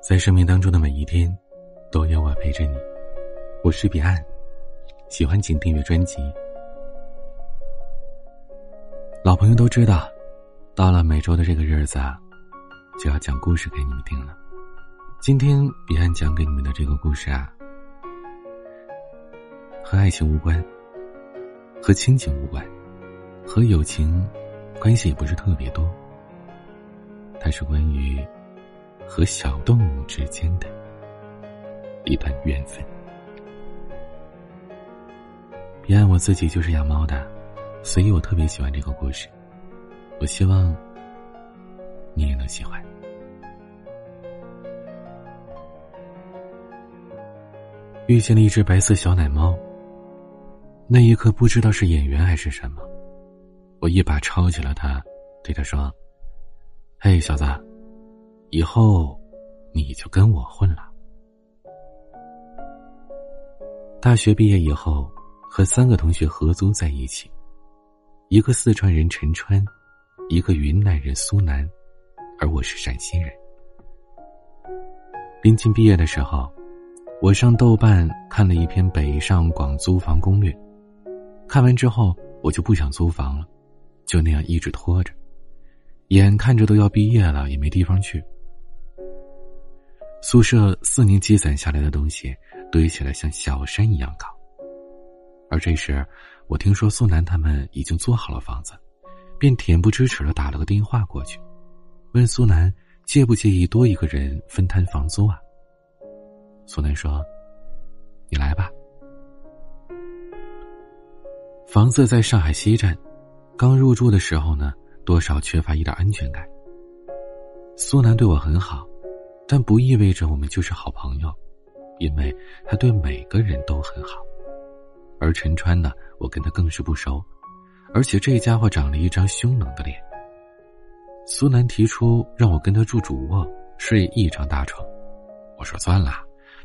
在生命当中的每一天，都有我陪着你。我是彼岸，喜欢请订阅专辑。老朋友都知道，到了每周的这个日子啊，就要讲故事给你们听了。今天彼岸讲给你们的这个故事啊，和爱情无关，和亲情无关，和友情关系也不是特别多。它是关于和小动物之间的一段缘分。彼岸我自己就是养猫的，所以我特别喜欢这个故事。我希望你也能喜欢。遇见了一只白色小奶猫，那一刻不知道是演员还是什么，我一把抄起了它，对它说。嘿，小子，以后你就跟我混了。大学毕业以后，和三个同学合租在一起，一个四川人陈川，一个云南人苏南，而我是陕西人。临近毕业的时候，我上豆瓣看了一篇北上广租房攻略，看完之后我就不想租房了，就那样一直拖着。眼看着都要毕业了，也没地方去。宿舍四年积攒下来的东西堆起来像小山一样高。而这时，我听说苏南他们已经租好了房子，便恬不知耻的打了个电话过去，问苏南介不介意多一个人分摊房租啊？苏南说：“你来吧。”房子在上海西站，刚入住的时候呢。多少缺乏一点安全感。苏南对我很好，但不意味着我们就是好朋友，因为他对每个人都很好。而陈川呢，我跟他更是不熟，而且这家伙长了一张凶冷的脸。苏南提出让我跟他住主卧，睡一张大床，我说算了，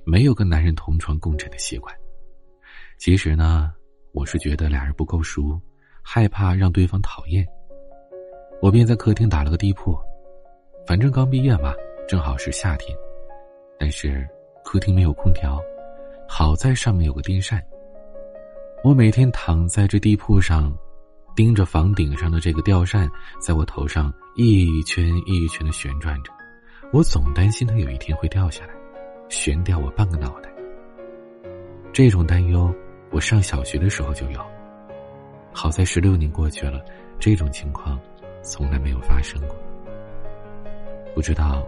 没有跟男人同床共枕的习惯。其实呢，我是觉得俩人不够熟，害怕让对方讨厌。我便在客厅打了个地铺，反正刚毕业嘛，正好是夏天。但是客厅没有空调，好在上面有个电扇。我每天躺在这地铺上，盯着房顶上的这个吊扇，在我头上一圈一圈的旋转着。我总担心它有一天会掉下来，悬掉我半个脑袋。这种担忧，我上小学的时候就有。好在十六年过去了，这种情况。从来没有发生过，不知道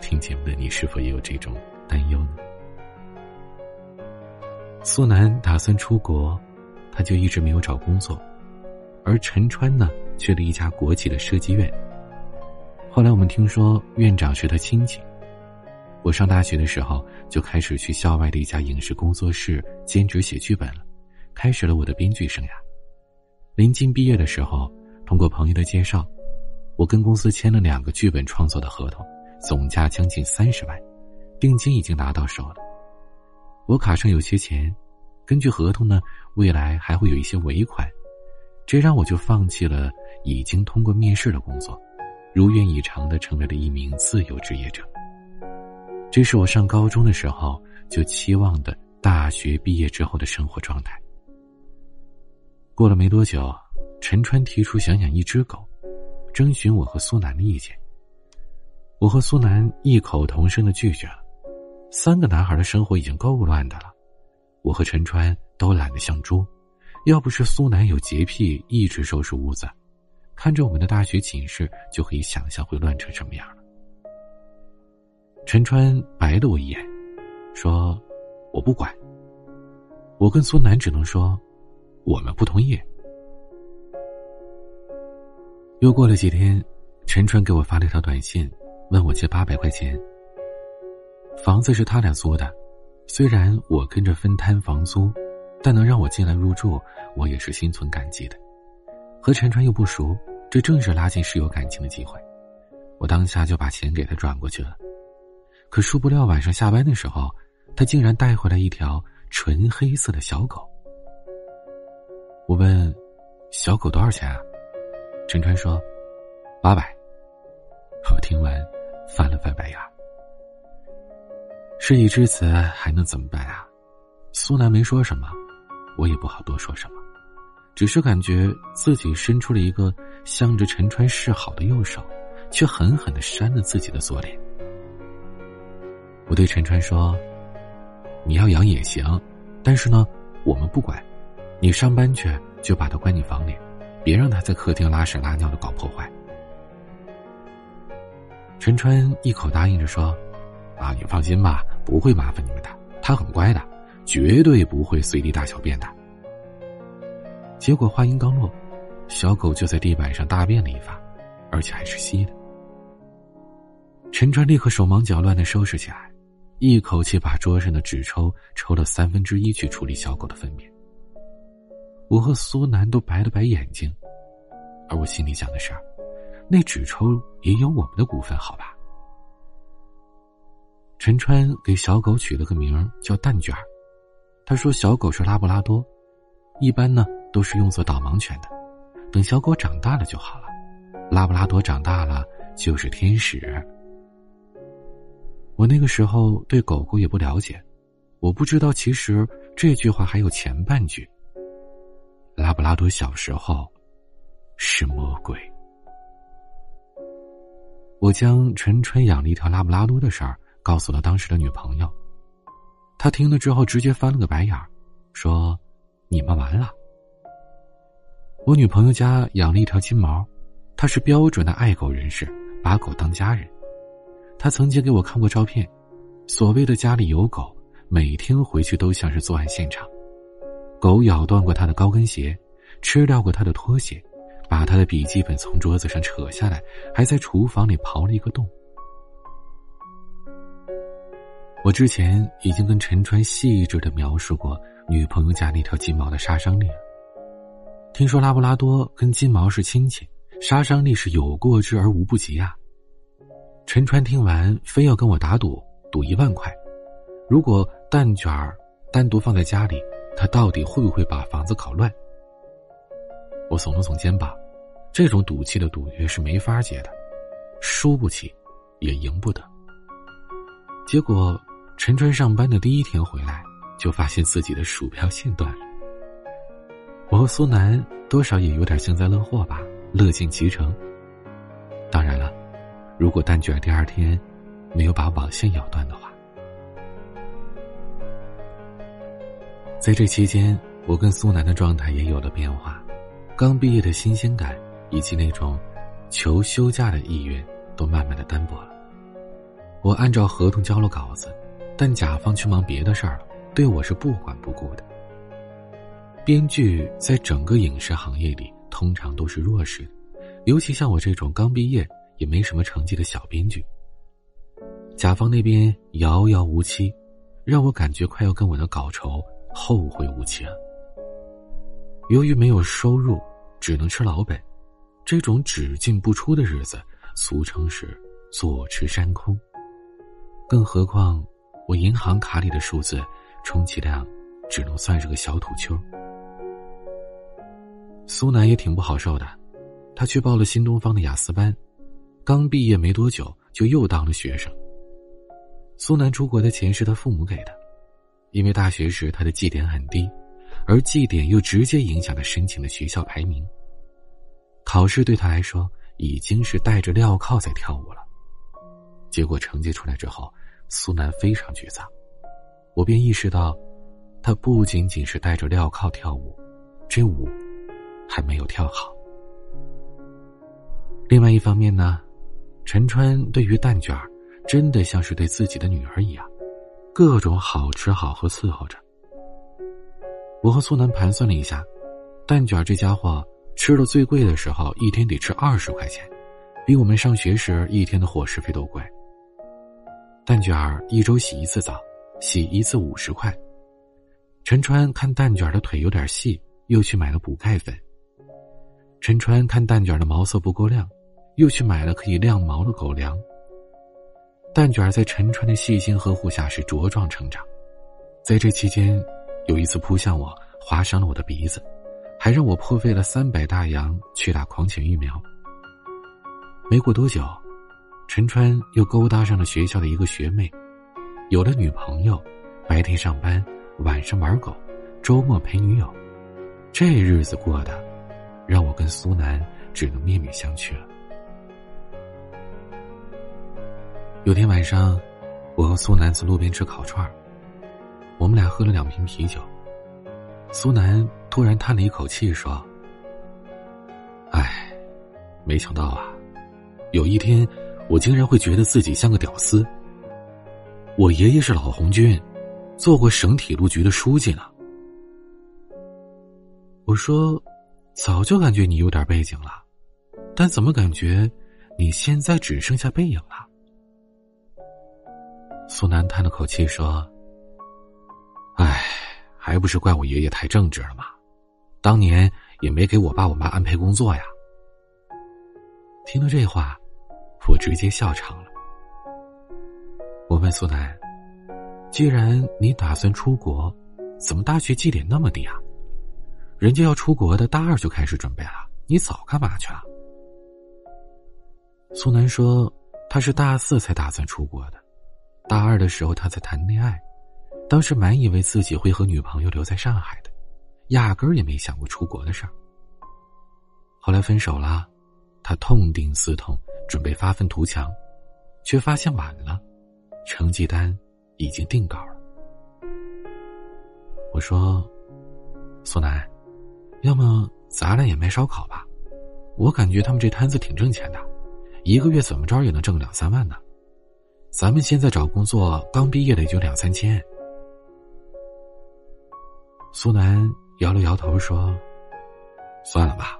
听节目的你是否也有这种担忧呢？苏南打算出国，他就一直没有找工作，而陈川呢，去了一家国企的设计院。后来我们听说院长是他亲戚，我上大学的时候就开始去校外的一家影视工作室兼职写剧本了，开始了我的编剧生涯。临近毕业的时候。通过朋友的介绍，我跟公司签了两个剧本创作的合同，总价将近三十万，定金已经拿到手了。我卡上有些钱，根据合同呢，未来还会有一些尾款，这让我就放弃了已经通过面试的工作，如愿以偿的成为了一名自由职业者。这是我上高中的时候就期望的大学毕业之后的生活状态。过了没多久。陈川提出想养一只狗，征询我和苏南的意见。我和苏南异口同声的拒绝了。三个男孩的生活已经够乱的了，我和陈川都懒得像猪。要不是苏南有洁癖，一直收拾屋子，看着我们的大学寝室，就可以想象会乱成什么样了。陈川白了我一眼，说：“我不管。”我跟苏南只能说：“我们不同意。”又过了几天，陈川给我发了一条短信，问我借八百块钱。房子是他俩租的，虽然我跟着分摊房租，但能让我进来入住，我也是心存感激的。和陈川又不熟，这正是拉近室友感情的机会。我当下就把钱给他转过去了。可殊不料晚上下班的时候，他竟然带回来一条纯黑色的小狗。我问：“小狗多少钱啊？”陈川说：“八百。”我听完，翻了翻白眼事已至此，还能怎么办啊？苏南没说什么，我也不好多说什么，只是感觉自己伸出了一个向着陈川示好的右手，却狠狠的扇了自己的左脸。我对陈川说：“你要养也行，但是呢，我们不管，你上班去就把他关进房里，别让他在客厅拉屎拉尿的搞破坏。”陈川一口答应着说：“啊，你放心吧，不会麻烦你们的。他很乖的，绝对不会随地大小便的。”结果话音刚落，小狗就在地板上大便了一发，而且还是稀的。陈川立刻手忙脚乱的收拾起来，一口气把桌上的纸抽抽了三分之一去处理小狗的粪便。我和苏南都白了白眼睛，而我心里想的是。那纸抽也有我们的股份，好吧？陈川给小狗取了个名叫蛋卷儿，他说小狗是拉布拉多，一般呢都是用作导盲犬的，等小狗长大了就好了。拉布拉多长大了就是天使。我那个时候对狗狗也不了解，我不知道其实这句话还有前半句。拉布拉多小时候是魔鬼。我将陈春养了一条拉布拉多的事儿告诉了当时的女朋友，她听了之后直接翻了个白眼儿，说：“你们完了。”我女朋友家养了一条金毛，她是标准的爱狗人士，把狗当家人。她曾经给我看过照片，所谓的家里有狗，每天回去都像是作案现场，狗咬断过她的高跟鞋，吃掉过她的拖鞋。把他的笔记本从桌子上扯下来，还在厨房里刨了一个洞。我之前已经跟陈川细致的描述过女朋友家那条金毛的杀伤力了。听说拉布拉多跟金毛是亲戚，杀伤力是有过之而无不及啊。陈川听完，非要跟我打赌，赌一万块，如果蛋卷儿单独放在家里，他到底会不会把房子搞乱？我耸了耸肩膀，这种赌气的赌约是没法结的，输不起，也赢不得。结果，陈川上班的第一天回来，就发现自己的鼠标线断了。我和苏南多少也有点幸灾乐祸吧，乐见其成。当然了，如果蛋卷第二天没有把网线咬断的话，在这期间，我跟苏南的状态也有了变化。刚毕业的新鲜感，以及那种求休假的意愿，都慢慢的单薄了。我按照合同交了稿子，但甲方去忙别的事儿了，对我是不管不顾的。编剧在整个影视行业里，通常都是弱势的，尤其像我这种刚毕业也没什么成绩的小编剧。甲方那边遥遥无期，让我感觉快要跟我的稿酬后会无期。由于没有收入，只能吃老本，这种只进不出的日子，俗称是坐吃山空。更何况，我银行卡里的数字，充其量只能算是个小土丘。苏南也挺不好受的，他去报了新东方的雅思班，刚毕业没多久就又当了学生。苏南出国的钱是他父母给的，因为大学时他的绩点很低。而绩点又直接影响了申请的学校排名。考试对他来说已经是带着镣铐在跳舞了。结果成绩出来之后，苏南非常沮丧。我便意识到，他不仅仅是带着镣铐跳舞，这舞还没有跳好。另外一方面呢，陈川对于蛋卷真的像是对自己的女儿一样，各种好吃好喝伺候着。我和苏南盘算了一下，蛋卷这家伙吃的最贵的时候，一天得吃二十块钱，比我们上学时一天的伙食费都贵。蛋卷一周洗一次澡，洗一次五十块。陈川看蛋卷的腿有点细，又去买了补钙粉。陈川看蛋卷的毛色不够亮，又去买了可以晾毛的狗粮。蛋卷在陈川的细心呵护下是茁壮成长，在这期间。有一次扑向我，划伤了我的鼻子，还让我破费了三百大洋去打狂犬疫苗。没过多久，陈川又勾搭上了学校的一个学妹，有了女朋友，白天上班，晚上玩狗，周末陪女友，这日子过得，让我跟苏南只能面面相觑了。有天晚上，我和苏南在路边吃烤串我们俩喝了两瓶啤酒。苏南突然叹了一口气说：“哎，没想到啊，有一天我竟然会觉得自己像个屌丝。我爷爷是老红军，做过省铁路局的书记呢。”我说：“早就感觉你有点背景了，但怎么感觉你现在只剩下背影了？”苏南叹了口气说：“唉，还不是怪我爷爷太正直了嘛，当年也没给我爸我妈安排工作呀。”听了这话，我直接笑场了。我问苏南：“既然你打算出国，怎么大学绩点那么低啊？人家要出国的大二就开始准备了，你早干嘛去了？”苏南说：“他是大四才打算出国的。”大二的时候，他在谈恋爱，当时满以为自己会和女朋友留在上海的，压根儿也没想过出国的事儿。后来分手了，他痛定思痛，准备发愤图强，却发现晚了，成绩单已经定稿了。我说：“苏南，要么咱俩也卖烧烤吧，我感觉他们这摊子挺挣钱的，一个月怎么着也能挣两三万呢。”咱们现在找工作，刚毕业的也就两三千。苏南摇了摇头说：“算了吧，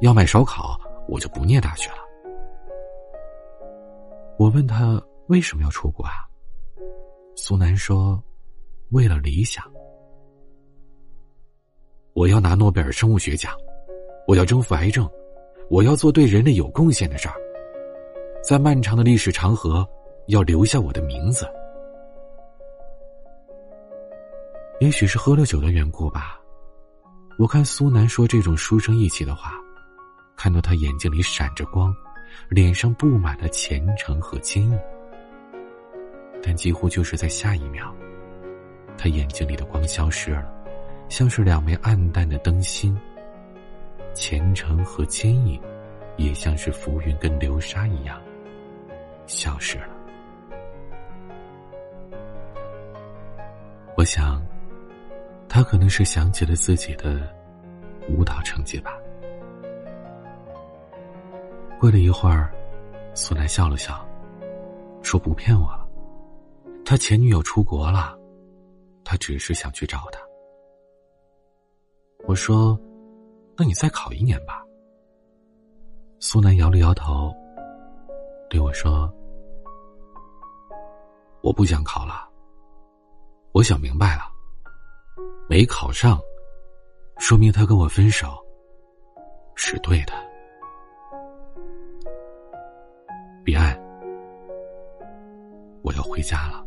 要卖烧烤，我就不念大学了。”我问他为什么要出国啊？苏南说：“为了理想，我要拿诺贝尔生物学奖，我要征服癌症，我要做对人类有贡献的事儿，在漫长的历史长河。”要留下我的名字，也许是喝了酒的缘故吧。我看苏南说这种书生意气的话，看到他眼睛里闪着光，脸上布满了虔诚和坚毅。但几乎就是在下一秒，他眼睛里的光消失了，像是两枚暗淡的灯芯。虔诚和坚毅，也像是浮云跟流沙一样，消失了。我想，他可能是想起了自己的舞蹈成绩吧。过了一会儿，苏南笑了笑，说：“不骗我了，他前女友出国了，他只是想去找他。”我说：“那你再考一年吧。”苏南摇了摇头，对我说：“我不想考了。”我想明白了，没考上，说明他跟我分手是对的。彼岸，我要回家了。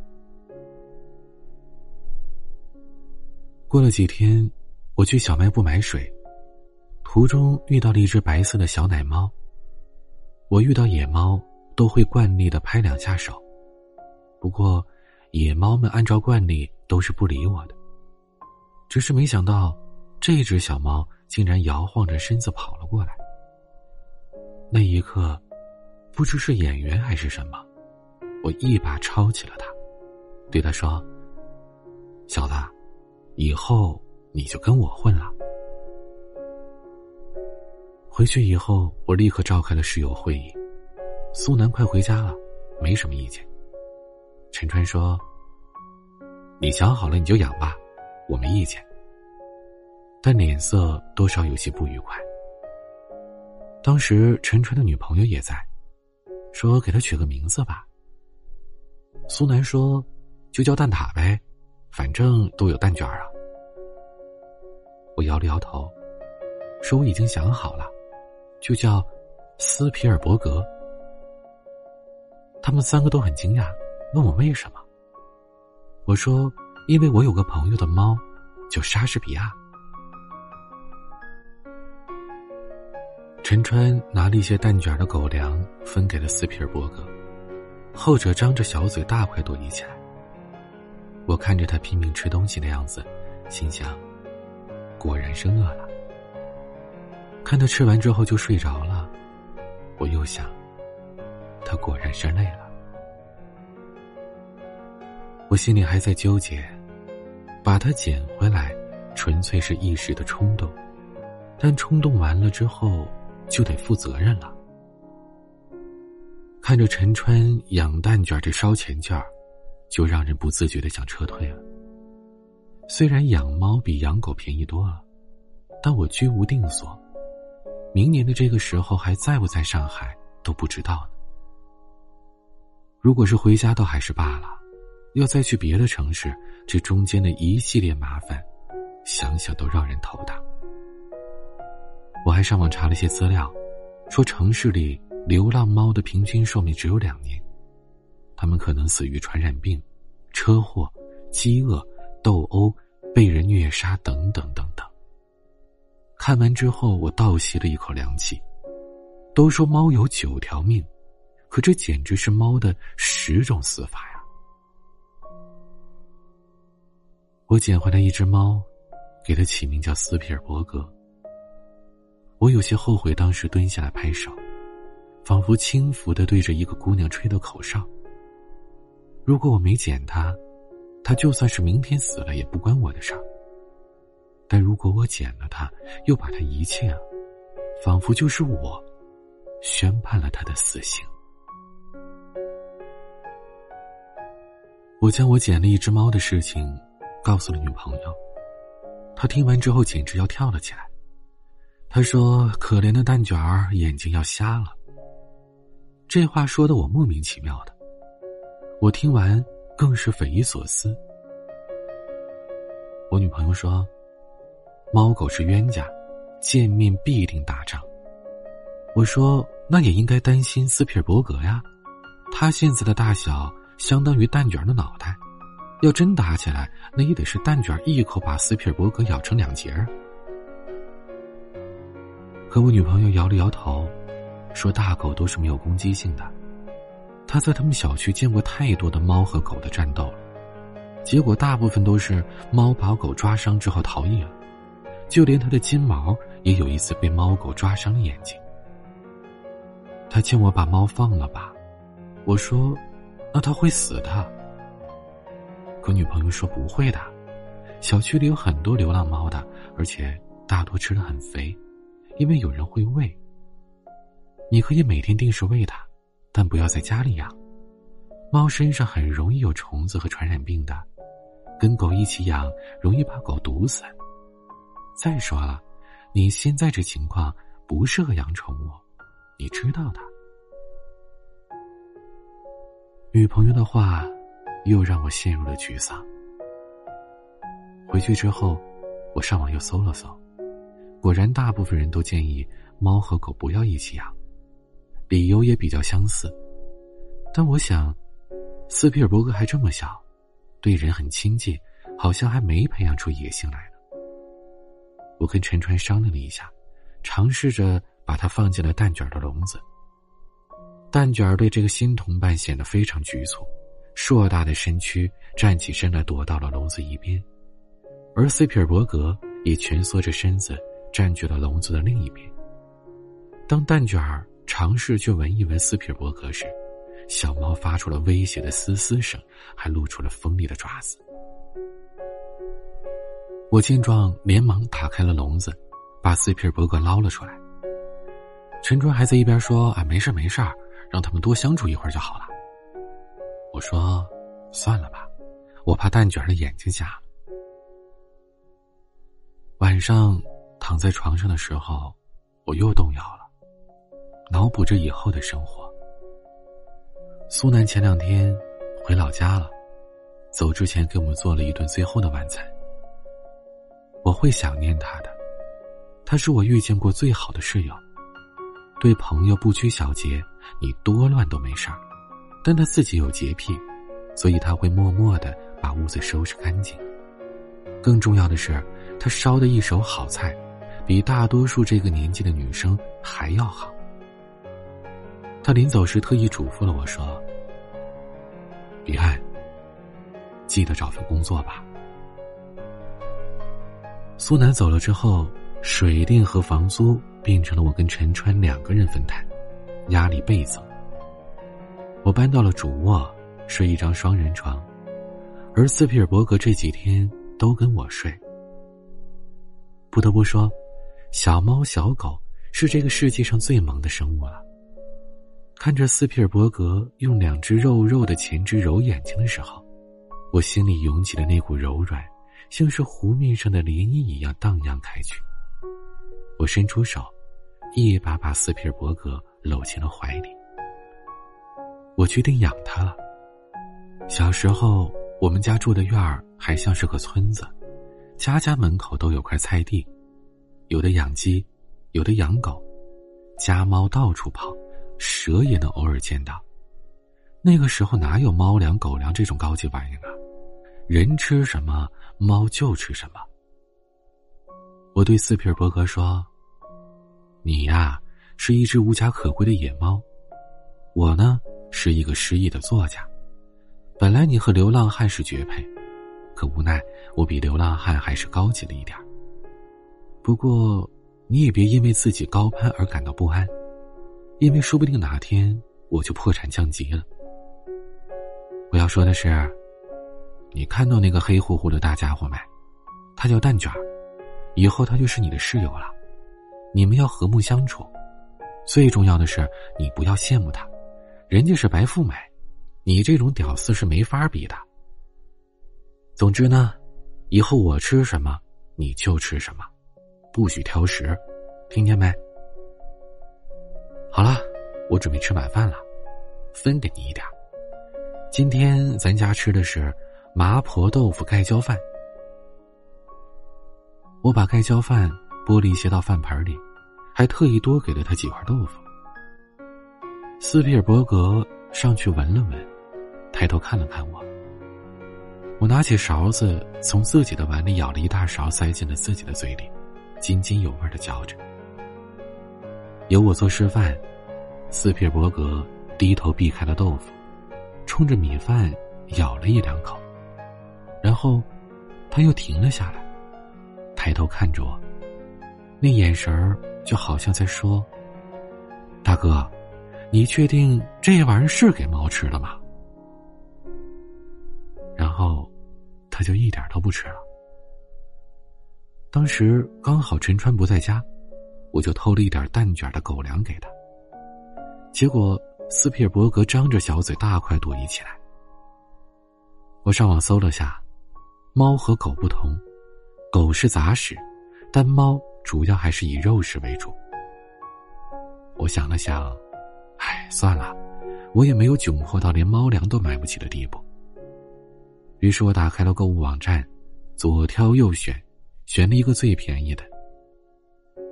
过了几天，我去小卖部买水，途中遇到了一只白色的小奶猫。我遇到野猫都会惯例的拍两下手，不过野猫们按照惯例。都是不理我的，只是没想到，这只小猫竟然摇晃着身子跑了过来。那一刻，不知是演员还是什么，我一把抄起了它，对他说：“小子，以后你就跟我混了。”回去以后，我立刻召开了室友会议。苏南快回家了，没什么意见。陈川说。你想好了你就养吧，我没意见。但脸色多少有些不愉快。当时陈川的女朋友也在，说给他取个名字吧。苏南说，就叫蛋挞呗，反正都有蛋卷啊。我摇了摇头，说我已经想好了，就叫斯皮尔伯格。他们三个都很惊讶，问我为什么。我说：“因为我有个朋友的猫，叫莎士比亚。”陈川拿了一些蛋卷的狗粮分给了斯皮尔伯格，后者张着小嘴大快朵颐起来，我看着他拼命吃东西的样子，心想：果然是饿了。看他吃完之后就睡着了，我又想，他果然是累了。我心里还在纠结，把它捡回来，纯粹是一时的冲动，但冲动完了之后，就得负责任了。看着陈川养蛋卷这烧钱劲儿，就让人不自觉的想撤退了。虽然养猫比养狗便宜多了，但我居无定所。明年的这个时候还在不在上海都不知道呢。如果是回家倒还是罢了，要再去别的城市，这中间的一系列麻烦，想想都让人头大。我还上网查了些资料，说城市里流浪猫的平均寿命只有两年，它们可能死于传染病、车祸、饥饿、斗殴、被人虐杀等等等等。看完之后，我倒吸了一口凉气。都说猫有九条命，可这简直是猫的十种死法我捡回来一只猫，给它起名叫斯皮尔伯格。我有些后悔当时蹲下来拍手，仿佛轻浮的对着一个姑娘吹的口哨。如果我没捡它，它就算是明天死了也不关我的事儿。但如果我捡了它，又把它遗弃了，仿佛就是我宣判了他的死刑。我将我捡了一只猫的事情告诉了女朋友，她听完之后简直要跳了起来。她说：“可怜的蛋卷儿眼睛要瞎了。”这话说的我莫名其妙的，我听完更是匪夷所思。我女朋友说。猫狗是冤家，见面必定打仗。我说，那也应该担心斯皮尔伯格呀，他现在的大小相当于蛋卷的脑袋，要真打起来，那也得是蛋卷一口把斯皮尔伯格咬成两截儿。可我女朋友摇了摇头，说大狗都是没有攻击性的，她在他们小区见过太多的猫和狗的战斗了，结果大部分都是猫把狗抓伤之后逃逸了。就连他的金毛也有一次被猫狗抓伤了眼睛。他劝我把猫放了吧，我说：“那他会死的。”可女朋友说：“不会的，小区里有很多流浪猫的，而且大多吃的很肥，因为有人会喂。你可以每天定时喂它，但不要在家里养。猫身上很容易有虫子和传染病的，跟狗一起养容易把狗毒死。”再说了，你现在这情况不适合养宠物，你知道的。女朋友的话又让我陷入了沮丧。回去之后，我上网又搜了搜，果然大部分人都建议猫和狗不要一起养，理由也比较相似。但我想，斯皮尔伯格还这么小，对人很亲近，好像还没培养出野性来呢。我跟陈川商量了一下，尝试着把它放进了蛋卷的笼子。蛋卷对这个新同伴显得非常局促，硕大的身躯站起身来躲到了笼子一边，而斯皮尔伯格也蜷缩着身子占据了笼子的另一边。当蛋卷儿尝试去闻一闻斯皮尔伯格时，小猫发出了威胁的嘶嘶声，还露出了锋利的爪子。我见状，连忙打开了笼子，把斯皮尔伯格捞了出来。陈川还在一边说：“啊，没事没事让他们多相处一会儿就好了。”我说：“算了吧，我怕蛋卷的眼睛瞎了。”晚上躺在床上的时候，我又动摇了，脑补着以后的生活。苏南前两天回老家了，走之前给我们做了一顿最后的晚餐。我会想念他的，他是我遇见过最好的室友，对朋友不拘小节，你多乱都没事儿。但他自己有洁癖，所以他会默默的把屋子收拾干净。更重要的是，他烧的一手好菜，比大多数这个年纪的女生还要好。他临走时特意嘱咐了我说：“彼岸，记得找份工作吧。苏南走了之后，水电和房租变成了我跟陈川两个人分担，压力倍增。我搬到了主卧，睡一张双人床，而斯皮尔伯格这几天都跟我睡。不得不说，小猫小狗是这个世界上最萌的生物了。看着斯皮尔伯格用两只肉肉的前肢揉眼睛的时候，我心里涌起的那股柔软，像是湖面上的涟漪一样荡漾开去。我伸出手，一把把斯皮尔伯格搂进了怀里。我决定养它了。小时候，我们家住的院儿还像是个村子，家家门口都有块菜地，有的养鸡，有的养狗，家猫到处跑。蛇也能偶尔见到，那个时候哪有猫粮、狗粮这种高级玩意儿啊？人吃什么，猫就吃什么。我对斯皮尔伯格说：“你呀，是一只无家可归的野猫，我呢是一个失意的作家。本来你和流浪汉是绝配，可无奈我比流浪汉还是高级了一点不过，你也别因为自己高攀而感到不安。”因为说不定哪天我就破产降级了。我要说的是，你看到那个黑乎乎的大家伙没？他叫蛋卷儿以后他就是你的室友了。你们要和睦相处。最重要的是，你不要羡慕他，人家是白富美，你这种屌丝是没法比的。总之呢，以后我吃什么你就吃什么，不许挑食，听见没？好了，我准备吃晚饭了，分给你一点。今天咱家吃的是麻婆豆腐盖浇饭。我把盖浇饭剥了一些到饭盆里，还特意多给了他几块豆腐。斯皮尔伯格上去闻了闻，抬头看了看我。我拿起勺子，从自己的碗里舀了一大勺，塞进了自己的嘴里，津津有味的嚼着。由我做示范，斯皮尔伯格低头避开了豆腐，冲着米饭咬了一两口，然后他又停了下来，抬头看着我，那眼神儿就好像在说：“大哥，你确定这玩意儿是给猫吃的吗？”然后他就一点都不吃了。当时刚好陈川不在家。我就偷了一点蛋卷的狗粮给他，结果斯皮尔伯格张着小嘴，大快朵颐起来。我上网搜了下，猫和狗不同，狗是杂食，但猫主要还是以肉食为主。我想了想，算了，我也没有窘迫到连猫粮都买不起的地步。于是我打开了购物网站，左挑右选，选了一个最便宜的。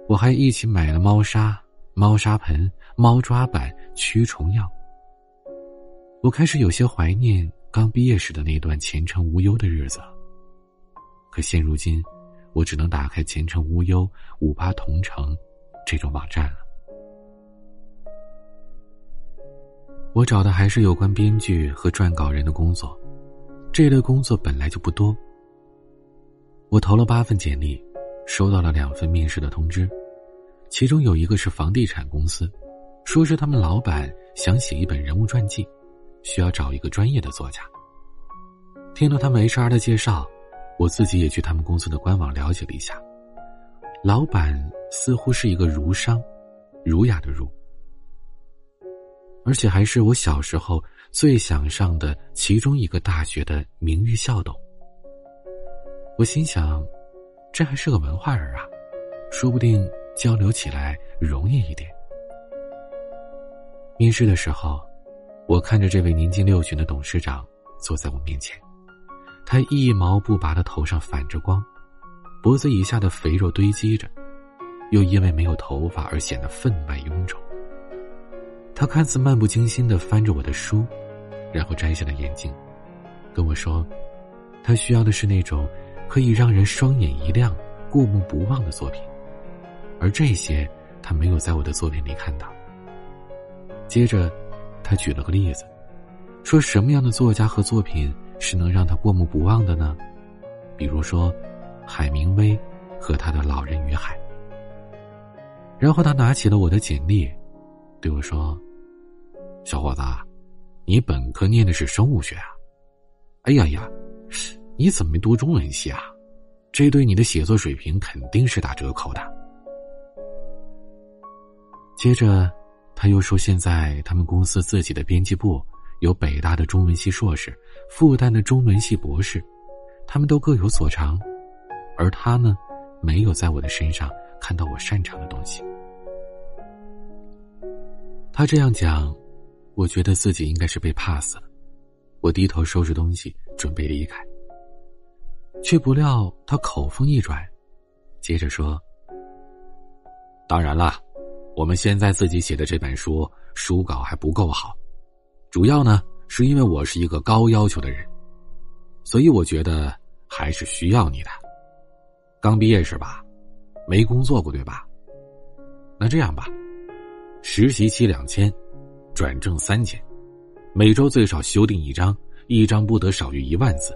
我还一起买了猫砂、猫砂盆、猫抓板、驱虫药。我开始有些怀念刚毕业时的那段前程无忧的日子。可现如今，我只能打开前程无忧、五八同城这种网站了。我找的还是有关编剧和撰稿人的工作，这类工作本来就不多。我投了八份简历。收到了两份面试的通知，其中有一个是房地产公司，说是他们老板想写一本人物传记，需要找一个专业的作家。听了他们 HR 的介绍，我自己也去他们公司的官网了解了一下。老板似乎是一个儒商，儒雅的儒，而且还是我小时候最想上的其中一个大学的名誉校董。我心想。这还是个文化人啊，说不定交流起来容易一点。面试的时候，我看着这位年近六旬的董事长坐在我面前，他一毛不拔的头上反着光，脖子以下的肥肉堆积着，又因为没有头发而显得分外臃肿。他看似漫不经心的翻着我的书，然后摘下了眼镜，跟我说：“他需要的是那种。”可以让人双眼一亮、过目不忘的作品，而这些他没有在我的作品里看到。接着，他举了个例子，说什么样的作家和作品是能让他过目不忘的呢？比如说，海明威和他的《老人与海》。然后他拿起了我的简历，对我说：“小伙子，你本科念的是生物学啊？哎呀呀，你怎么没读中文系啊？这对你的写作水平肯定是打折扣的。”接着，他又说：“现在他们公司自己的编辑部有北大的中文系硕士，复旦的中文系博士。”他们都各有所长，而他呢，没有在我的身上看到我擅长的东西。他这样讲，我觉得自己应该是被 pass 了。我低头收拾东西，准备离开，却不料他口风一转，接着说：“当然了，我们现在自己写的这本书书稿还不够好，主要呢是因为我是一个高要求的人。”所以我觉得还是需要你的。刚毕业是吧？没工作过对吧？那这样吧，实习期两千，转正三千，每周最少修订一张，一张不得少于一万字。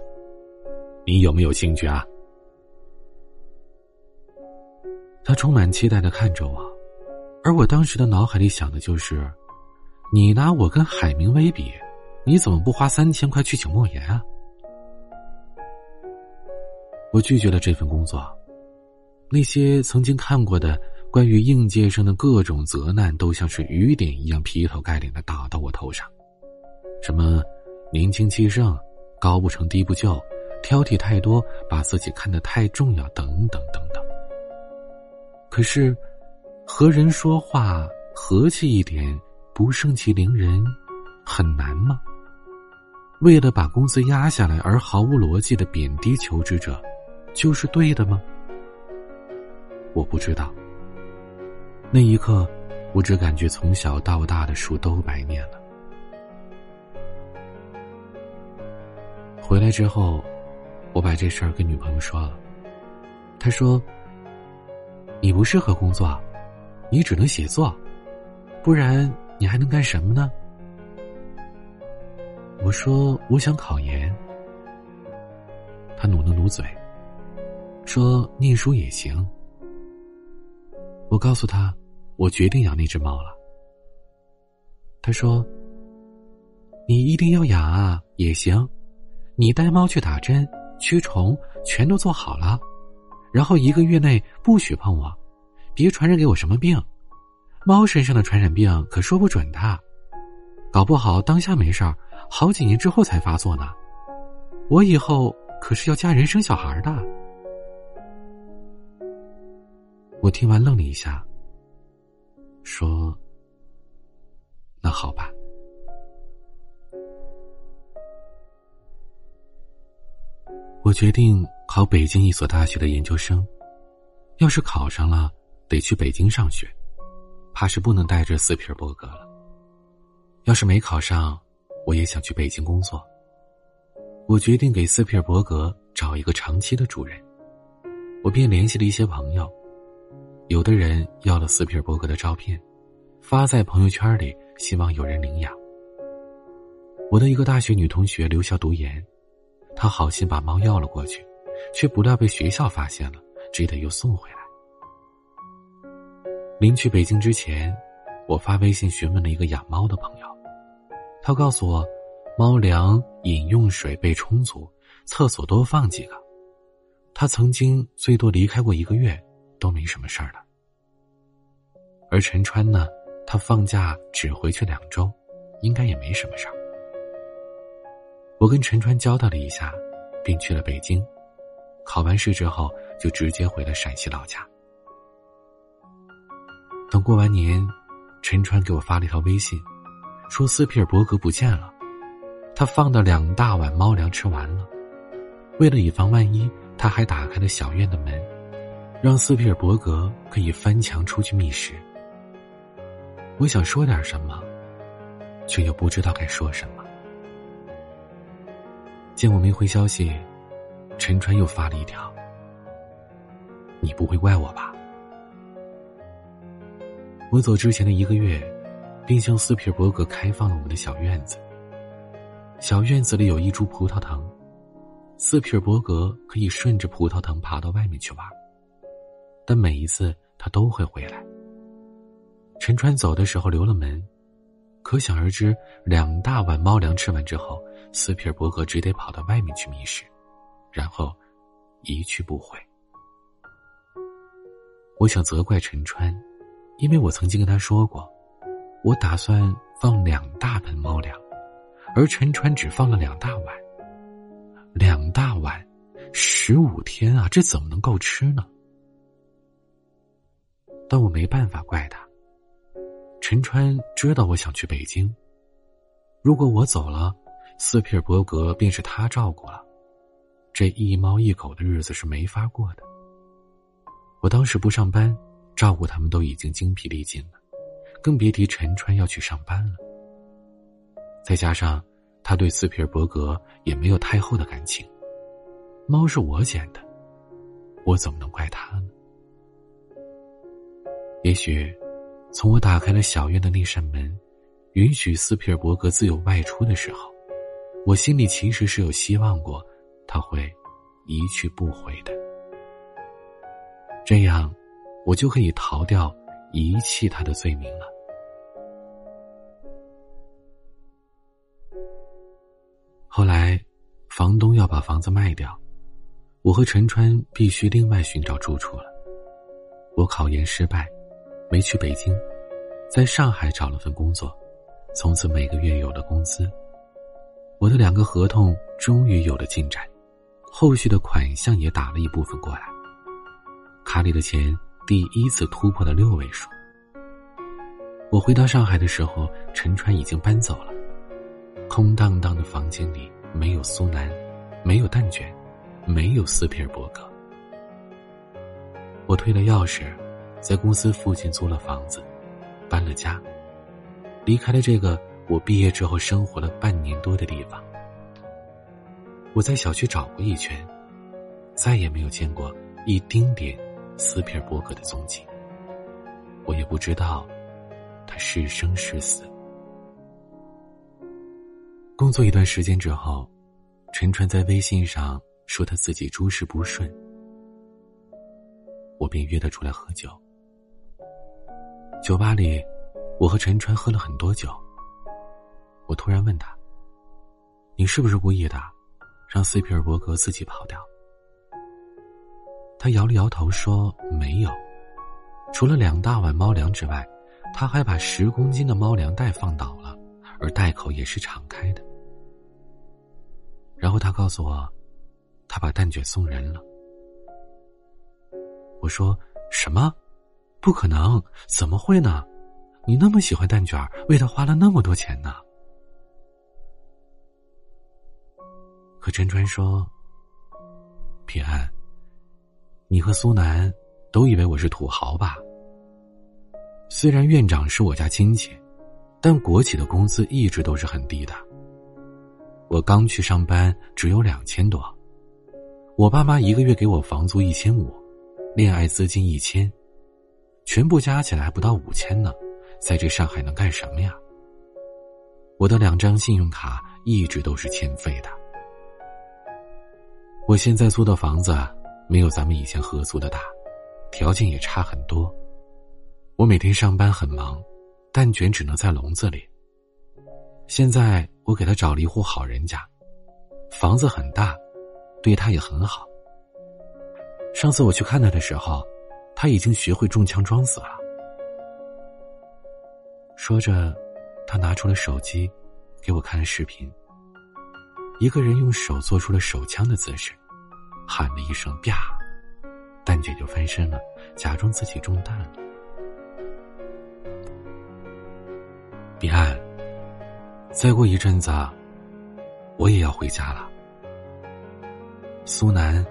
你有没有兴趣啊？他充满期待的看着我，而我当时的脑海里想的就是：你拿我跟海明威比，你怎么不花三千块去请莫言啊？我拒绝了这份工作，那些曾经看过的关于应届生的各种责难，都像是雨点一样劈头盖脸的打到我头上。什么年轻气盛、高不成低不就、挑剔太多、把自己看得太重要，等等等等。可是，和人说话和气一点，不盛气凌人，很难吗？为了把工资压下来而毫无逻辑的贬低求职者。就是对的吗？我不知道。那一刻，我只感觉从小到大的书都白念了。回来之后，我把这事儿跟女朋友说了。她说：“你不适合工作，你只能写作，不然你还能干什么呢？”我说：“我想考研。”她努了努嘴。说念书也行。我告诉他，我决定养那只猫了。他说：“你一定要养啊，也行。你带猫去打针、驱虫，全都做好了。然后一个月内不许碰我，别传染给我什么病。猫身上的传染病可说不准的，搞不好当下没事儿，好几年之后才发作呢。我以后可是要嫁人生小孩的。”我听完愣了一下，说：“那好吧。”我决定考北京一所大学的研究生。要是考上了，得去北京上学，怕是不能带着斯皮尔伯格了。要是没考上，我也想去北京工作。我决定给斯皮尔伯格找一个长期的主人。我便联系了一些朋友。有的人要了斯皮尔伯格的照片，发在朋友圈里，希望有人领养。我的一个大学女同学留校读研，她好心把猫要了过去，却不料被学校发现了，只得又送回来。临去北京之前，我发微信询问了一个养猫的朋友，他告诉我，猫粮、饮用水备充足，厕所多放几个。他曾经最多离开过一个月。都没什么事儿了，而陈川呢，他放假只回去两周，应该也没什么事儿。我跟陈川交代了一下，便去了北京。考完试之后，就直接回了陕西老家。等过完年，陈川给我发了一条微信，说斯皮尔伯格不见了，他放的两大碗猫粮吃完了。为了以防万一，他还打开了小院的门。让斯皮尔伯格可以翻墙出去觅食。我想说点什么，却又不知道该说什么。见我没回消息，陈川又发了一条：“你不会怪我吧？”我走之前的一个月，并向斯皮尔伯格开放了我们的小院子。小院子里有一株葡萄藤，斯皮尔伯格可以顺着葡萄藤爬到外面去玩，但每一次他都会回来。陈川走的时候留了门，可想而知，两大碗猫粮吃完之后，斯皮尔伯格只得跑到外面去觅食，然后一去不回。我想责怪陈川，因为我曾经跟他说过，我打算放两大盆猫粮，而陈川只放了两大碗。两大碗，十五天啊，这怎么能够吃呢？但我没办法怪他。陈川知道我想去北京，如果我走了，斯皮尔伯格便是他照顾了，这一猫一狗的日子是没法过的。我当时不上班，照顾他们都已经精疲力尽了，更别提陈川要去上班了。再加上他对斯皮尔伯格也没有太厚的感情，猫是我捡的，我怎么能怪他呢？也许。从我打开了小院的那扇门，允许斯皮尔伯格自由外出的时候，我心里其实是有希望过，他会一去不回的。这样，我就可以逃掉遗弃他的罪名了。后来，房东要把房子卖掉，我和陈川必须另外寻找住处了。我考研失败。没去北京，在上海找了份工作，从此每个月有了工资。我的两个合同终于有了进展，后续的款项也打了一部分过来，卡里的钱第一次突破了六位数。我回到上海的时候，陈川已经搬走了，空荡荡的房间里没有苏南，没有蛋卷，没有斯皮尔伯格。我退了钥匙。在公司附近租了房子，搬了家，离开了这个我毕业之后生活了半年多的地方。我在小区找过一圈，再也没有见过一丁点斯皮尔伯格的踪迹。我也不知道他是生是死。工作一段时间之后，陈川在微信上说他自己诸事不顺，我便约他出来喝酒。酒吧里，我和陈川喝了很多酒。我突然问他：“你是不是故意的，让斯皮尔伯格自己跑掉？”他摇了摇头说：“没有，除了两大碗猫粮之外，他还把十公斤的猫粮袋放倒了，而袋口也是敞开的。”然后他告诉我，他把蛋卷送人了。我说：“什么？”不可能，怎么会呢？你那么喜欢蛋卷，为他花了那么多钱呢？可陈川说：“平安，你和苏南都以为我是土豪吧？虽然院长是我家亲戚，但国企的工资一直都是很低的。我刚去上班只有两千多，我爸妈一个月给我房租一千五，恋爱资金一千。”全部加起来不到五千呢，在这上海能干什么呀？我的两张信用卡一直都是欠费的。我现在租的房子没有咱们以前合租的大，条件也差很多。我每天上班很忙，蛋卷只能在笼子里。现在我给他找了一户好人家，房子很大，对他也很好。上次我去看他的时候。他已经学会中枪装死了。说着，他拿出了手机，给我看了视频。一个人用手做出了手枪的姿势，喊了一声“啪”，蛋姐就翻身了，假装自己中弹了。彼岸，再过一阵子，我也要回家了。苏南、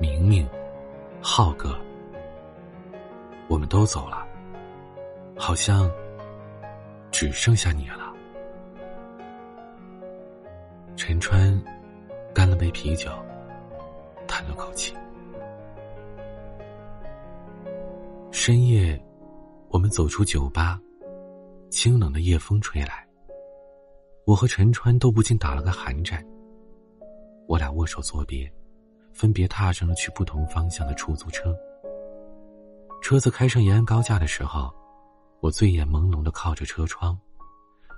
明明、浩哥。我们都走了，好像只剩下你了。陈川干了杯啤酒，叹了口气。深夜，我们走出酒吧，清冷的夜风吹来，我和陈川都不禁打了个寒战。我俩握手作别，分别踏上了去不同方向的出租车。车子开上延安高架的时候，我醉眼朦胧的靠着车窗，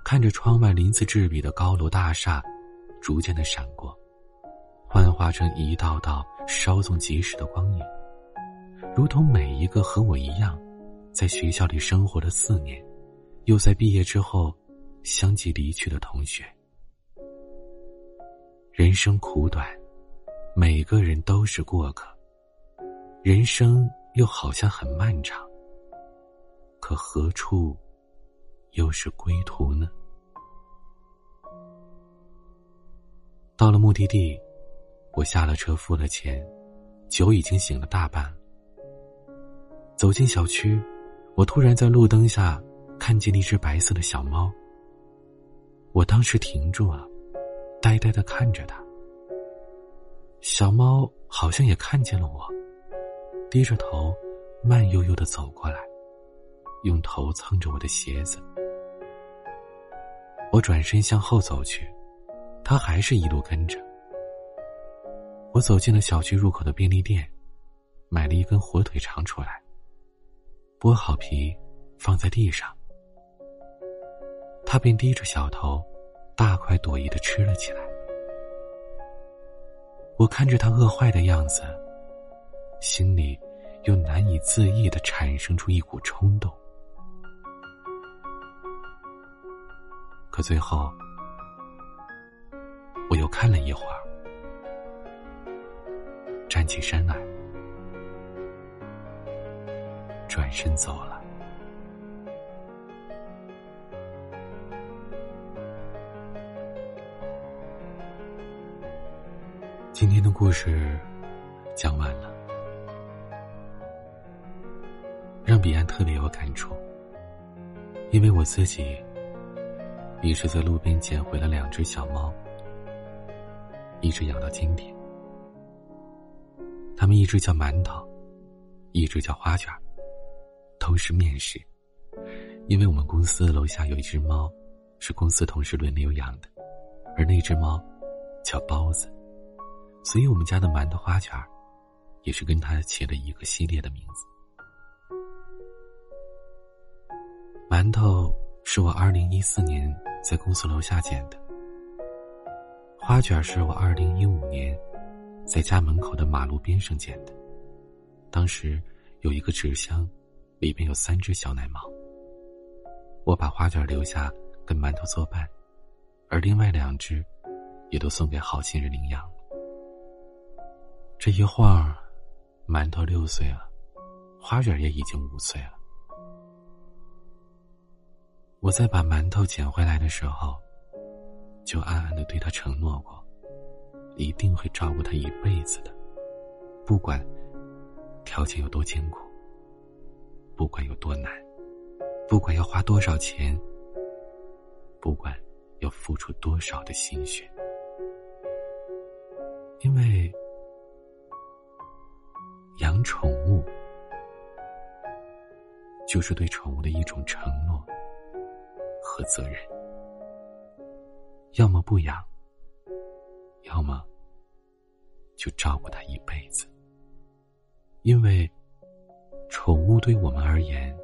看着窗外鳞次栉比的高楼大厦，逐渐的闪过，幻化成一道道稍纵即逝的光影，如同每一个和我一样，在学校里生活了四年，又在毕业之后相继离去的同学。人生苦短，每个人都是过客。人生又好像很漫长，可何处又是归途呢？到了目的地，我下了车，付了钱，酒已经醒了大半。走进小区，我突然在路灯下看见了一只白色的小猫。我当时停住了。呆呆的看着它，小猫好像也看见了我，低着头，慢悠悠的走过来，用头蹭着我的鞋子。我转身向后走去，他还是一路跟着。我走进了小区入口的便利店，买了一根火腿肠出来，剥好皮放在地上，他便低着小头。大快朵颐的吃了起来。我看着他饿坏的样子，心里又难以自抑的产生出一股冲动。可最后，我又看了一会儿，站起身来，转身走了。今天的故事讲完了，彼岸特别有感触，因为我自己也是在路边捡回了两只小猫，一直养到今天。它们一只叫馒头，一只叫花卷都是面食。因为我们公司楼下有一只猫，是公司同事轮流养的，而那只猫叫包子。所以，我们家的馒头花卷，也是跟他起了一个系列的名字。馒头是我二零一四年在公司楼下捡的，花卷是我二零一五年在家门口的马路边上捡的。当时有一个纸箱，里边有三只小奶猫。我把花卷留下跟馒头作伴，而另外两只，也都送给好心人领养。这一晃，馒头六岁了，花卷也已经五岁了。我在把馒头捡回来的时候，就暗暗的对他承诺过，一定会照顾他一辈子的，不管条件有多艰苦，不管有多难，不管要花多少钱，不管要付出多少的心血，因为。养宠物，就是对宠物的一种承诺和责任。要么不养，要么就照顾它一辈子。因为宠物对我们而言，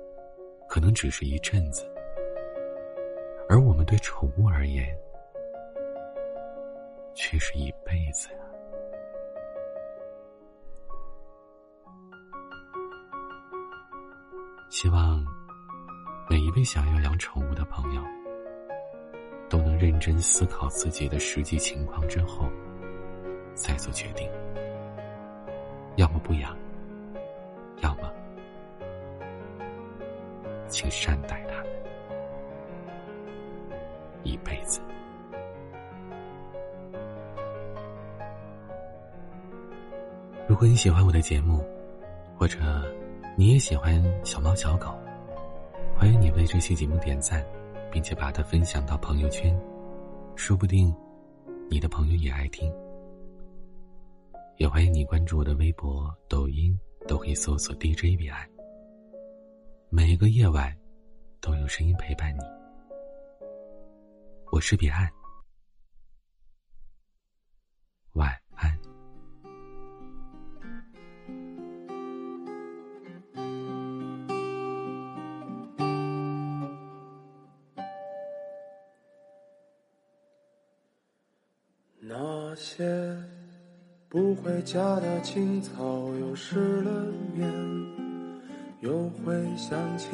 可能只是一阵子，而我们对宠物而言，却是一辈子呀。希望每一位想要养宠物的朋友，都能认真思考自己的实际情况之后，再做决定。要么不养，要么请善待它们一辈子。如果你喜欢我的节目，或者……你也喜欢小猫小狗，欢迎你为这期节目点赞，并且把它分享到朋友圈，说不定你的朋友也爱听。也欢迎你关注我的微博、抖音，都可以搜索 DJ 彼岸。每一个夜晚都有声音陪伴你，我是彼岸，晚。不回家的青草又湿了面，又会想起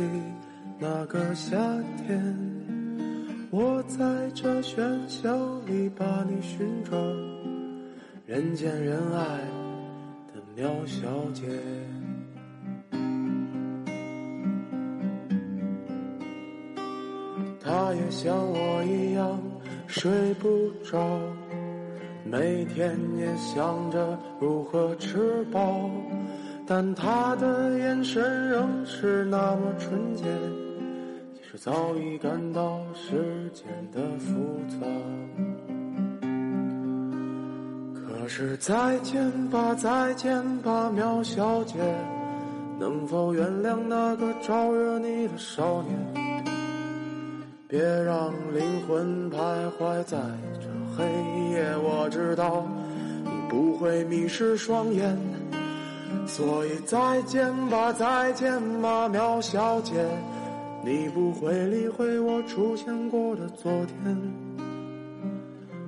那个夏天。我在这喧嚣里把你寻找，人见人爱的苗小姐。她也像我一样睡不着。每天也想着如何吃饱，但他的眼神仍是那么纯洁，其实早已感到世间的复杂。可是再见吧，再见吧，苗小姐，能否原谅那个招惹你的少年？别让灵魂徘徊在这。黑夜，我知道你不会迷失双眼，所以再见吧，再见吧，苗小姐，你不会理会我出现过的昨天，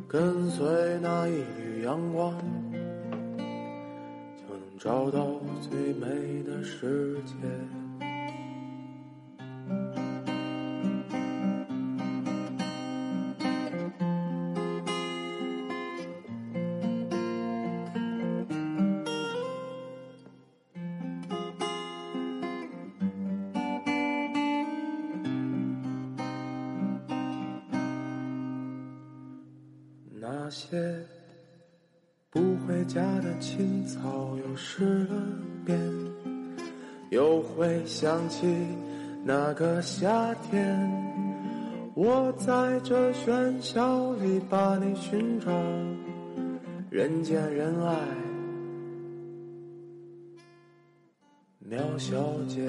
跟随那一缕阳光，就能找到最美的世界。想起那个夏天。我在这喧嚣里把你寻找，人见人爱，苗小姐。